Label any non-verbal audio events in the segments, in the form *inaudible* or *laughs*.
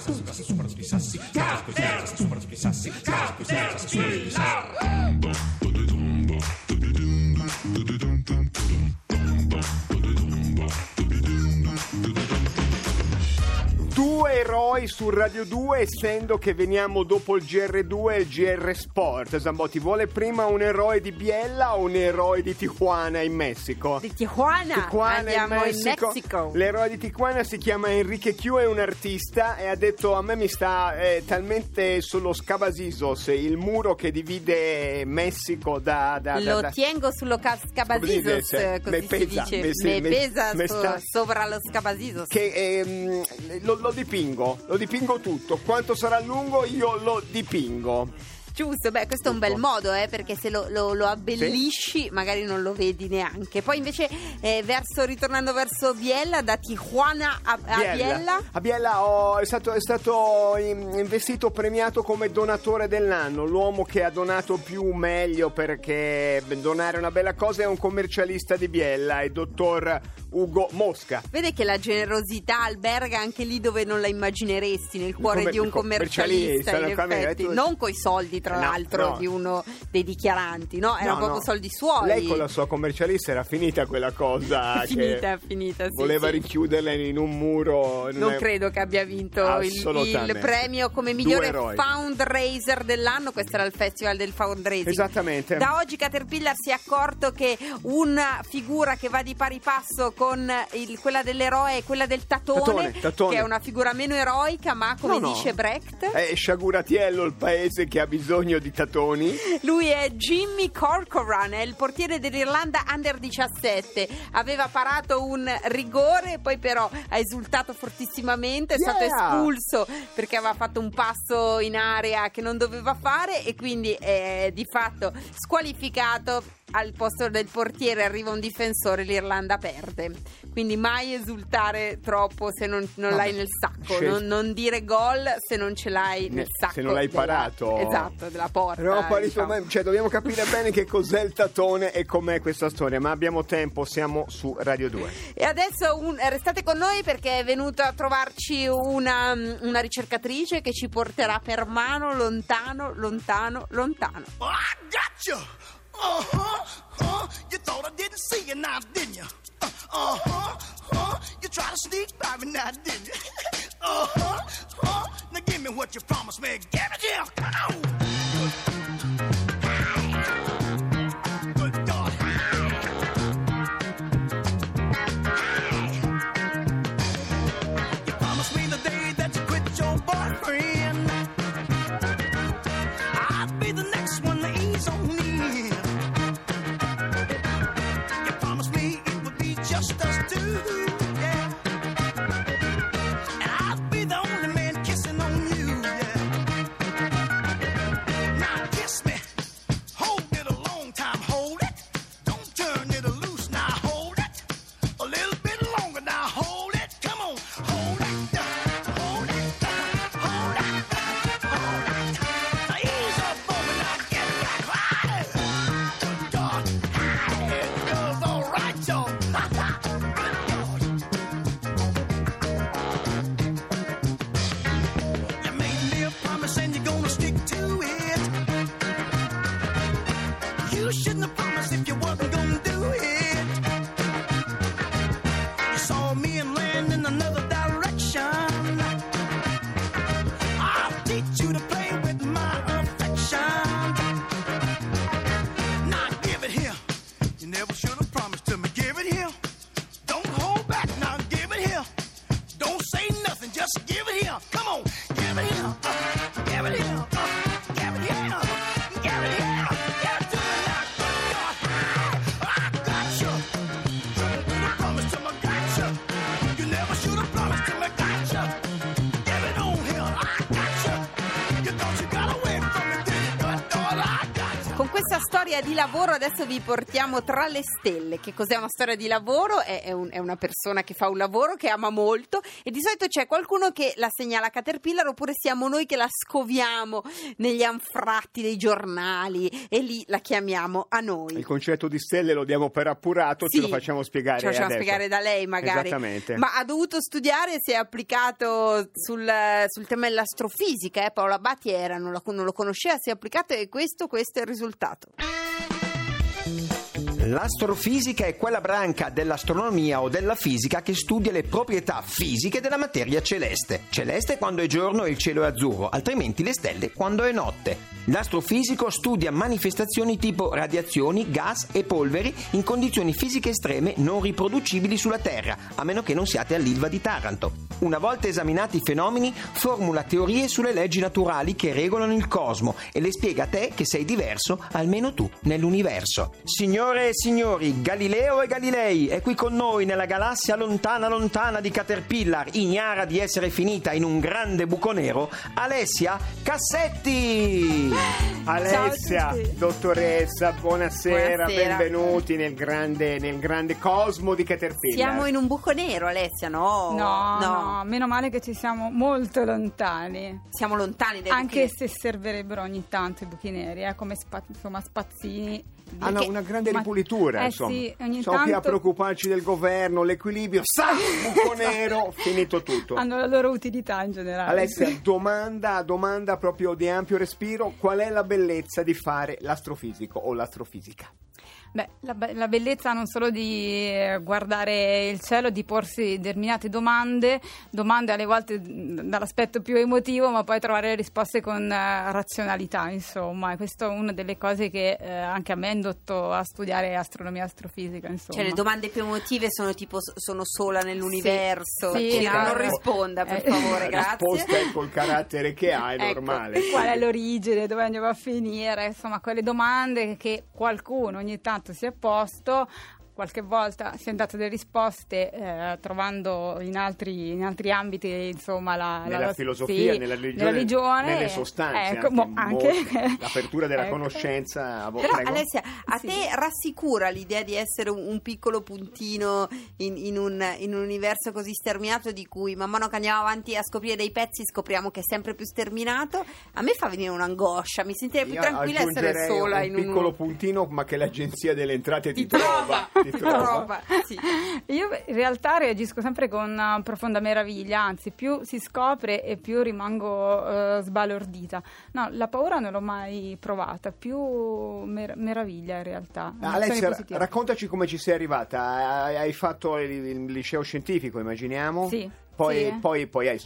Castilla, eroi su Radio 2, essendo che veniamo dopo il GR2 e il GR Sport. Zambotti, vuole prima un eroe di Biella o un eroe di Tijuana in Messico? Di Tijuana, Tijuana andiamo in Messico. L'eroe di Tijuana si chiama Enrique Q, è un artista e ha detto a me mi sta eh, talmente sullo Scabasisos, il muro che divide Messico da... da, da Lo da- tengo sullo ca- Scabasisos, così me pesa, dice. me- Me, me- pesa me so- sopra lo Scabasisos. che ehm, lo, lo dipingo, lo dipingo tutto. Quanto sarà lungo io lo dipingo. Giusto, beh, questo è un bel modo, eh, perché se lo, lo- lo abbellisci magari non lo vedi neanche. Poi invece, eh, verso, ritornando verso Biella, da Tijuana a, a Biella, A Biella ho- è stato, è stato in- investito, premiato come donatore dell'anno. L'uomo che ha donato più meglio perché donare una bella cosa è un commercialista di Biella, il dottor Ugo Mosca. vede che la generosità alberga anche lì dove non la immagineresti, nel cuore come- di un commercialista, commercialista, in come- effetti. Non coi soldi, tra No, l'altro, no. di uno dei dichiaranti, no? Erano No, proprio soldi suoi. Lei con la sua commercialista era finita quella cosa. *laughs* Finita, finita, sì, Voleva sì. richiuderla in un muro. Non è- credo che abbia vinto il, il premio come migliore fundraiser dell'anno. Questo era il festival del fundraising. Esattamente. Da oggi Caterpillar si è accorto che una figura che va di pari passo con il- quella dell'eroe è quella del tatone, Tatone, tatone. che è una figura meno eroica, ma come dice Brecht, È Sciaguratiello il paese che ha bisogno di tatoni. Lui è Jimmy Corcoran, è il portiere dell'Irlanda Under 17. Aveva parato un rigore, poi però ha esultato fortissimamente, è stato Yeah! espulso perché aveva fatto un passo in area che non doveva fare e quindi è di fatto squalificato. Al posto del portiere arriva un difensore, l'Irlanda perde. Quindi mai esultare troppo se non, non l'hai nel sacco, non, non dire gol se non ce l'hai nel Se sacco. non l'hai della- parato. Esatto, della porta. No, diciamo. cioè, dobbiamo capire *laughs* bene che cos'è il tatone e com'è questa storia, ma abbiamo tempo, siamo su Radio 2. E adesso un- restate con noi perché è venuta a trovarci una, una ricercatrice che ci porterà per mano lontano, lontano, lontano. Oh, I got you. Uh I didn't you now, didn't you? Uh huh. Uh, you tried to sneak by me now, didn't you? *laughs* Uh huh. Uh, now give me what you promised me. Give it here. Come on. Storia di lavoro, adesso vi portiamo tra le stelle. Che cos'è una storia di lavoro? È, è un- è una persona che fa un lavoro che ama molto e di solito c'è qualcuno che la segnala a Caterpillar oppure siamo noi che la scoviamo negli anfratti dei giornali e lì la chiamiamo a noi. Il concetto di stelle lo diamo per appurato, Sì, ce lo facciamo spiegare Ce lo facciamo adesso. spiegare da lei magari. Esattamente. Ma ha dovuto studiare, si è applicato sul, sul tema dell'astrofisica. Eh? Paolo Abbati era, non, lo- non lo conosceva, si è applicato e questo, questo è il risultato. L'astrofisica è quella branca dell'astronomia o della fisica che studia le proprietà fisiche della materia celeste. Celeste quando è giorno e il cielo è azzurro, altrimenti le stelle quando è notte. L'astrofisico studia manifestazioni tipo radiazioni, gas e polveri in condizioni fisiche estreme non riproducibili sulla Terra, a meno che non siate all'Ilva di Taranto. Una volta esaminati i fenomeni, formula teorie sulle leggi naturali che regolano il cosmo e le spiega a te che sei diverso, almeno tu, nell'universo. Signore e signori, Galileo e Galilei è qui con noi nella galassia lontana lontana di Caterpillar, ignara di essere finita in un grande buco nero, Alessia Cassetti! Alessia, dottoressa, buonasera, Buonasera. benvenuti nel grande, nel grande cosmo di Caterpillar. Siamo in un buco nero, Alessia, no? No, no, meno male che ci siamo molto lontani. Siamo lontani dai Anche buchi se servirebbero ogni tanto i buchi neri, eh, come spa- insomma, spazzini. Hanno Perché- una grande Ma- ripulitura, eh insomma. sì, ogni Siamo qui a tanto- preoccuparci del governo, l'equilibrio, sa, *laughs* buco nero, finito tutto. Hanno la loro utilità in generale. Alessia, sì. domanda, domanda proprio di ampio respiro, qual è la bellezza di fare l'astrofisico o l'astrofisica? Beh, la, be- la bellezza non solo di eh, guardare il cielo, di porsi determinate domande, domande alle volte mh, dall'aspetto più emotivo, ma poi trovare le risposte con eh, razionalità, insomma. E questa è una delle cose che eh, anche a me ha indotto a studiare astronomia e astrofisica, insomma. Cioè, le domande più emotive sono tipo sono sola nell'universo. Sì, Sì, no, non no. risponda, per Eh, favore, *laughs* La risposta grazie. è col carattere che ha, è Ecco. normale. qual è l'origine, dove andiamo a finire, insomma, quelle domande che qualcuno ogni tanto si è posto. Qualche volta si è dato delle risposte eh, trovando in altri, in altri ambiti insomma, la, Nella la- filosofia, sì, nella religione, nella religione, nelle sostanze, ecco, anche, mo- anche- molto. *laughs* l'apertura della ecco. conoscenza. a vo- Però prego. Alessia, a Sì. te rassicura l'idea di essere un, un piccolo puntino in, in un, in un universo così sterminato di cui man mano che andiamo avanti a scoprire dei pezzi scopriamo che è sempre più sterminato? A me fa venire un'angoscia, mi sentirei più Io tranquilla essere sola un in piccolo un... puntino, ma che l'agenzia delle entrate ti, Ti trova, trova. Trova, sì. *laughs* Io in realtà reagisco sempre con eh, profonda meraviglia, anzi più si scopre e più rimango eh, sbalordita. No, la paura non l'ho mai provata, più mer- meraviglia in realtà. emozioni Alessia, positive. raccontaci come ci sei arrivata. Hai, hai fatto il, il liceo scientifico, immaginiamo? Sì, Poi, sì. poi, poi hai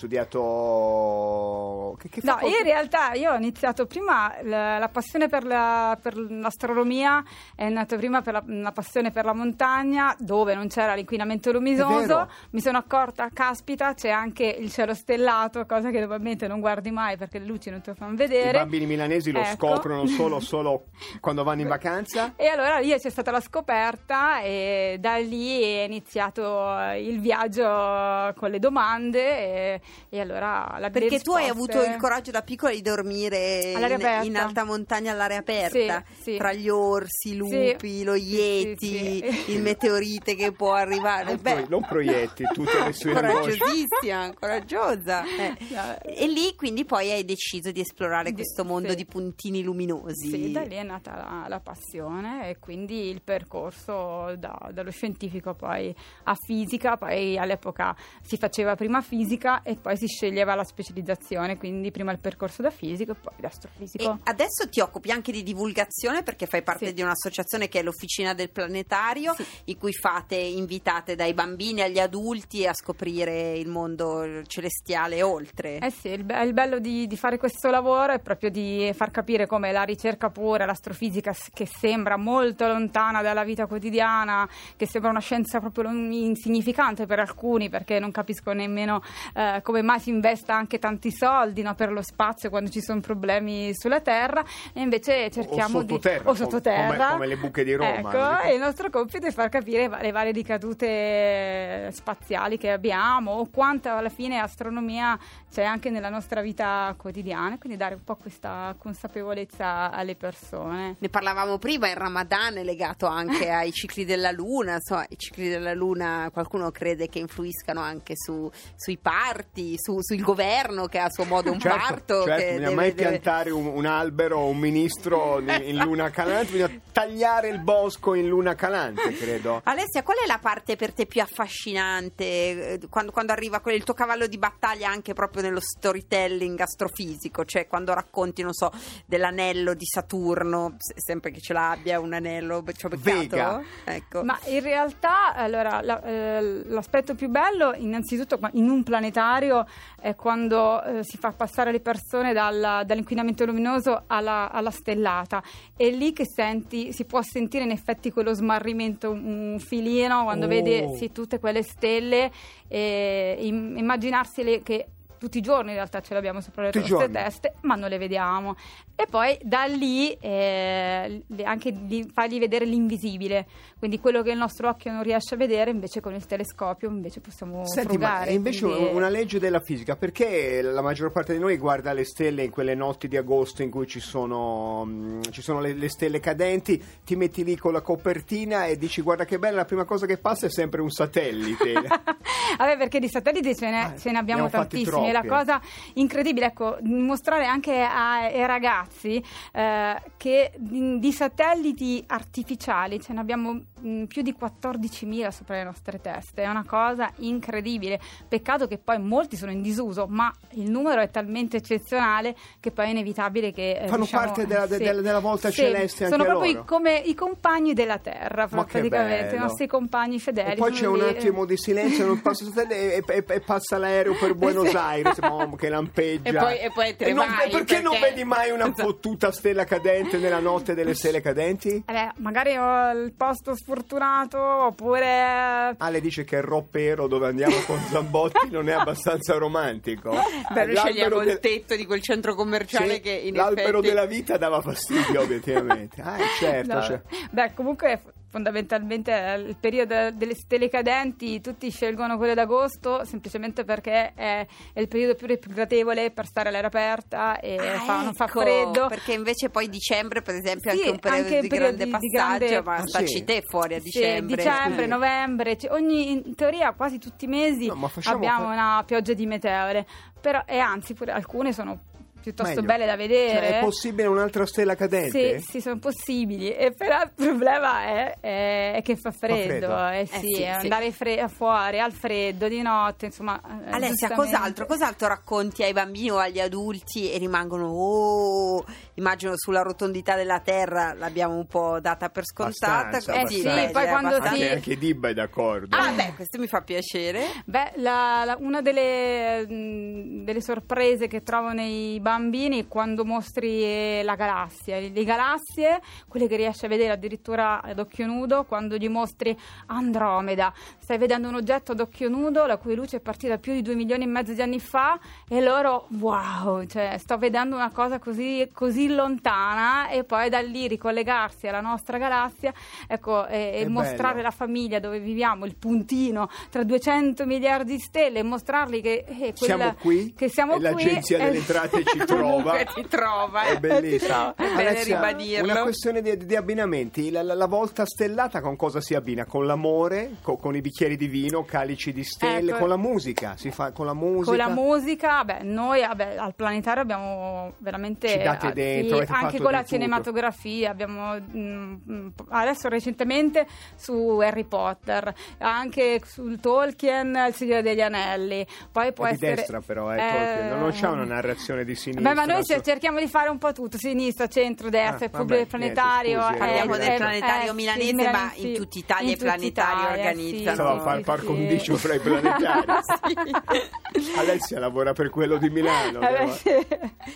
studiato. Che, che No, in realtà io ho iniziato prima la, la passione per, la- per l'astronomia è nata prima per la, la passione per la montagna dove non c'era l'inquinamento luminoso. Mi sono accorta, caspita, c'è anche il cielo stellato, cosa che normalmente non guardi mai perché le luci non te lo fanno I vedere. bambini milanesi lo Ecco. scoprono solo, *laughs* solo quando vanno in vacanza. E allora lì c'è stata la scoperta e da lì è iniziato il viaggio con le domande e, e allora la Perché tu hai avuto il coraggio da piccola di dormire in, in alta montagna all'aria aperta, Sì, sì. tra gli orsi, i lupi, Sì. lo Sì, yeti, sì, sì. il meteorite che può arrivare. Non, Beh, pro- non proietti tutte le sue angosce. coraggiosissima, coraggiosa. Eh. No. E lì quindi poi hai deciso di esplorare Di- questo mondo sì. di puntini luminosi. Sì, da lì è nata la, la passione e quindi il percorso da- dallo scientifico poi a fisica, poi all'epoca si faceva prima fisica e poi si sceglieva la specializzazione, quindi prima il percorso da fisico e poi E l'astrofisico. adesso ti occupi anche di divulgazione perché fai parte Sì. di un'associazione che è l'Officina del Planetario, Sì. in cui fate invitate dai bambini agli adulti a scoprire il mondo celestiale e oltre. Eh sì, il, be- il bello di, di fare questo lavoro è proprio di far capire come la ricerca pura, l'astrofisica che sembra molto lontana dalla vita quotidiana, che sembra una scienza proprio insignificante per alcuni perché non capiscono nemmeno eh, come mai si investa anche tanti soldi no, per lo spazio quando ci sono problemi sulla Terra e invece cerchiamo di sottoterra, o sottoterra. come- come le buche di Roma, ecco, e il nostro compito è far capire le varie ricadute spaziali che abbiamo o quanta alla fine astronomia c'è anche nella nostra vita quotidiana quindi dare un po' questa consapevolezza alle persone. Ne parlavamo prima, il Ramadan è legato anche ai cicli della Luna, insomma i cicli della Luna qualcuno crede che influiscano anche su- sui parti, su- sul governo che ha a suo modo un Certo, parto. certo, che bisogna deve- mai deve- piantare un, un albero o un ministro in, in luna calante, bisogna tagliare il bosco in luna calante, credo. Alessia, qual è la parte per te più affascinante eh, quando, quando arriva quel- il tuo cavallo di battaglia anche proprio nello storytelling astrofisico? Cioè quando racconti, non so, dell'anello di Saturno, se- sempre che ce l'abbia un anello, ci ho beccato? Ecco. Ma in realtà allora, la- eh, l'aspetto più bello innanzitutto qua- in un planetario è quando eh, si fa passare le persone dalla- dall'inquinamento luminoso alla, alla stellata. È lì che senti, si può sentire in effetti quello smarrimento, un, filino quando Oh. vede sì, tutte quelle stelle e im- immaginarsele che tutti i giorni in realtà ce l'abbiamo sopra le Tutti nostre giorni. teste, ma non le vediamo. E poi da lì eh, anche di fargli vedere l'invisibile, quindi quello che il nostro occhio non riesce a vedere, invece con il telescopio invece possiamo Senti, ma frugare. è invece quindi- una legge della fisica, perché la maggior parte di noi guarda le stelle in quelle notti di agosto in cui ci sono, mm, ci sono le, le stelle cadenti, ti metti lì con la copertina e dici guarda che bella, la prima cosa che passa è sempre un satellite. *laughs* Vabbè, perché di satelliti ce ne, Ah, ce ne abbiamo tantissimi. La cosa incredibile, ecco, mostrare anche ai ragazzi eh, che di, di satelliti artificiali ce ne abbiamo mh, più di 14.000 sopra le nostre teste. È una cosa incredibile. Peccato che poi molti sono in disuso, ma il numero è talmente eccezionale che poi è inevitabile che. eh, Fanno diciamo, parte della- sì. della- della volta Sì, celeste anche Sono proprio loro. i- come i compagni della Terra, praticamente, i nostri compagni fedeli. E poi c'è sono un lì, attimo eh. di silenzio, non passa *laughs* e, e- e passa l'aereo per Buenos Sì. Aires oh, che lampeggia. E poi- e poi te ne non- vai, perché, non perché- vedi mai una Esatto. fottuta stella cadente nella notte delle stelle cadenti? Eh beh, magari ho il posto sfortunato oppure Ale dice che il roppero dove andiamo con Zambotti non è abbastanza romantico. *laughs* Beh, noi scegliamo il del- tetto di quel centro commerciale Sì, che in l'albero effetti... della vita dava fastidio obiettivamente. Ah, certo. No. cioè. Beh, comunque fondamentalmente eh, il periodo delle stelle cadenti tutti scelgono quello d'agosto semplicemente perché è, è il periodo più gradevole per stare all'aria aperta e Ah, fa- non fa ecco, freddo. perché invece poi dicembre per esempio è Sì, anche un periodo anche di grande di passaggio grande- ma Ah, stacci sì. te fuori a Sì, dicembre dicembre, scusi. novembre, cioè ogni, in teoria quasi tutti i mesi No, abbiamo fa- una pioggia di meteore, però, e anzi pure alcune sono piuttosto Meglio. belle da vedere. Cioè, è possibile un'altra stella cadente? Sì, sì, sono possibili. E però il problema è, è- è che fa freddo. freddo. Eh Eh sì, sì, sì. andare fre- fuori al freddo di notte, insomma. eh, Alessia, cos'altro, cos'altro racconti ai bambini o agli adulti e rimangono, oh, immagino sulla rotondità della Terra l'abbiamo un po' data per scontata. Abbastanza, Eh sì, poi quando si- Anche, anche Dibba è d'accordo. Ah, beh, questo mi fa piacere. Beh, la- la- una delle, mh, delle sorprese che trovo nei bambini è quando mostri eh, la galassia, le, galassie, quelle che riesci a vedere addirittura ad occhio nudo, quando gli mostri Andromeda. Stai vedendo un oggetto ad occhio nudo, la cui luce è partita più di due milioni e mezzo di anni fa, e loro, wow, cioè, sto vedendo una cosa così, così lontana, e poi da lì ricollegarsi alla nostra galassia, ecco, e, e mostrare bello. la famiglia dove viviamo, il puntino tra 200 miliardi di stelle e mostrargli che eh, quella- Siamo qui che siamo e l'agenzia qui, delle eh, entrate ci trova. Comunque ti trova. È eh. bellissimo. È bene Alessia, ribadirlo. Una questione di, di abbinamenti. La, la- la volta stellata con cosa si abbina? Con l'amore, co- con, i bicchieri di vino, calici di stelle, Ecco. con la musica. Si fa con la musica. Con la musica, beh, noi vabbè, al planetario abbiamo veramente Ci date eh, dentro, sì, anche fatto con di la tutto. cinematografia, abbiamo mm, mm, adesso recentemente su Harry Potter, anche sul Tolkien, Il Signore degli Anelli. Poi può È di essere destra però, eh, eh, Tolkien. non c'è una narrazione di sinistra. Sinistra. Beh, ma noi se cerchiamo di fare un po' tutto, sinistra, centro, destra, Ah, il pubblico vabbè, planetario. niente, scusi, eh, Parliamo del eh, planetario eh, milanese, sì, ma in tutta Italia in i planetari Italia, organizzano. sì, Stava a sì, fare sì, par sì. condicio fra i planetari. *laughs* Alessia lavora per quello di Milano. Eh, beh, però- sì.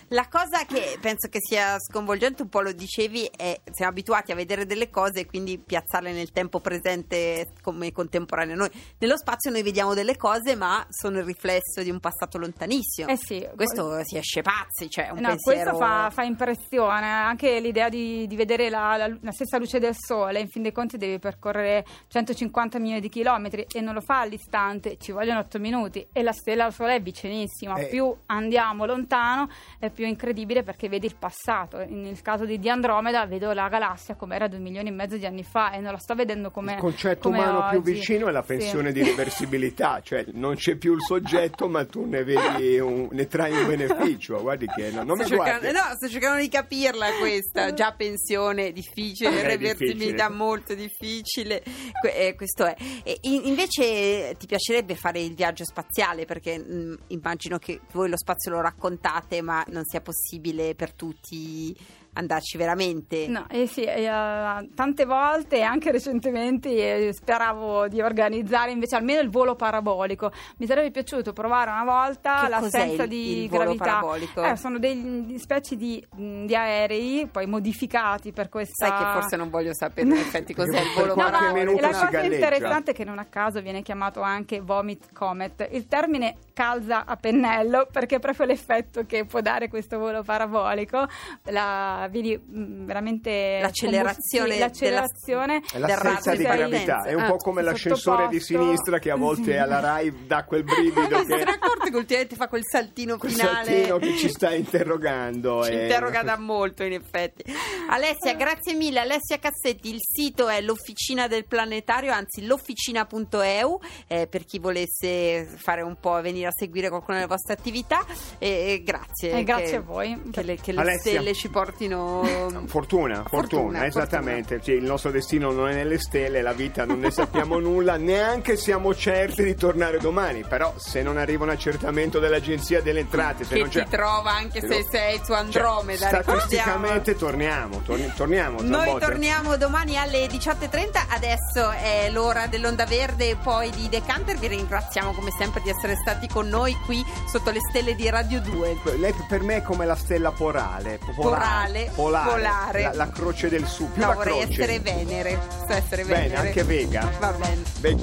La cosa che penso che sia sconvolgente, un po' lo dicevi, è siamo abituati a vedere delle cose e quindi piazzarle nel tempo presente come contemporaneo. Noi nello spazio noi vediamo delle cose, ma sono il riflesso di un passato lontanissimo. Eh sì. Questo si esce pazzi, cioè un No, pensiero questo fa, fa impressione, anche l'idea di, di vedere la, la- la stessa luce del sole, in fin dei conti devi percorrere 150 milioni di chilometri e non lo fa all'istante, ci vogliono 8 minuti e la stella al sole è vicinissima, Eh. più andiamo lontano è più incredibile perché vedi il passato, nel caso di, di Andromeda vedo la galassia come era 2 milioni e mezzo di anni fa e non la sto vedendo come Il concetto come umano più oggi. vicino è la Sì. pensione di reversibilità, cioè non c'è più il soggetto, ma tu ne vedi *laughs* un- ne trai un beneficio. Guardi che no, non mi Sto cercando, guardi. no, sto cercando di capirla questa. *laughs* Già pensione difficile, reversibilità molto difficile. Que- eh, questo è. E in- invece ti piacerebbe fare il viaggio spaziale? Perché mh, immagino che voi lo spazio lo raccontate, ma non sia possibile per tutti andarci veramente. No, eh sì, eh, tante volte, anche recentemente, eh, speravo di organizzare invece almeno il volo parabolico. Mi sarebbe piaciuto provare una volta Che l'assenza cos'è il- di il volo gravità. parabolico? Eh, sono degli specie di, mh, di aerei, poi modificati per questa... Sai che forse non voglio sapere in effetti cos'è il *laughs* volo No, ma minuto la cosa galleggia. interessante è che non a caso viene chiamato anche vomit comet. Il termine calza a pennello perché è proprio l'effetto che può dare questo volo parabolico. La, vedi mh, veramente L'accelerazione sì, l'accelerazione È del l'assenza raggio di gravità, è un Ah, po' come l'ascensore di sinistra che a volte alla *laughs* Rai dà quel brivido che accorti che ultimamente fa quel saltino quel finale. saltino che ci sta interrogando. Ci e- interroga da molto in effetti. Alessia, grazie mille. Alessia Cassetti, il sito è l'Officina del Planetario, anzi l'officina.eu eh, per chi volesse fare un po' venire a seguire qualcuna delle vostre attività. E, e grazie. Eh, grazie che- a voi. Che le, che le stelle ci portino. *laughs* Fortuna, fortuna, Fortuna, esattamente. Sì, il nostro destino non è nelle stelle, la vita non ne sappiamo *laughs* nulla, neanche siamo certi di tornare domani. Però, se non arriva un accertamento dell'Agenzia delle Entrate, se Che non ti c'è. trova anche se Cioè, sei su Andromeda. ricordiamo. statisticamente torniamo, torni- torniamo. Noi po', torniamo domani alle 18.30, adesso è l'ora dell'Onda Verde e poi di Decanter, vi ringraziamo come sempre di essere stati con noi qui sotto le stelle di Radio 2. Lei per me è come la stella porale. Porale, polare, polare. La, la croce del su. Più No, la vorrei croce. essere Venere, so essere Bene, Venere. anche Vega. Va bene. Ve-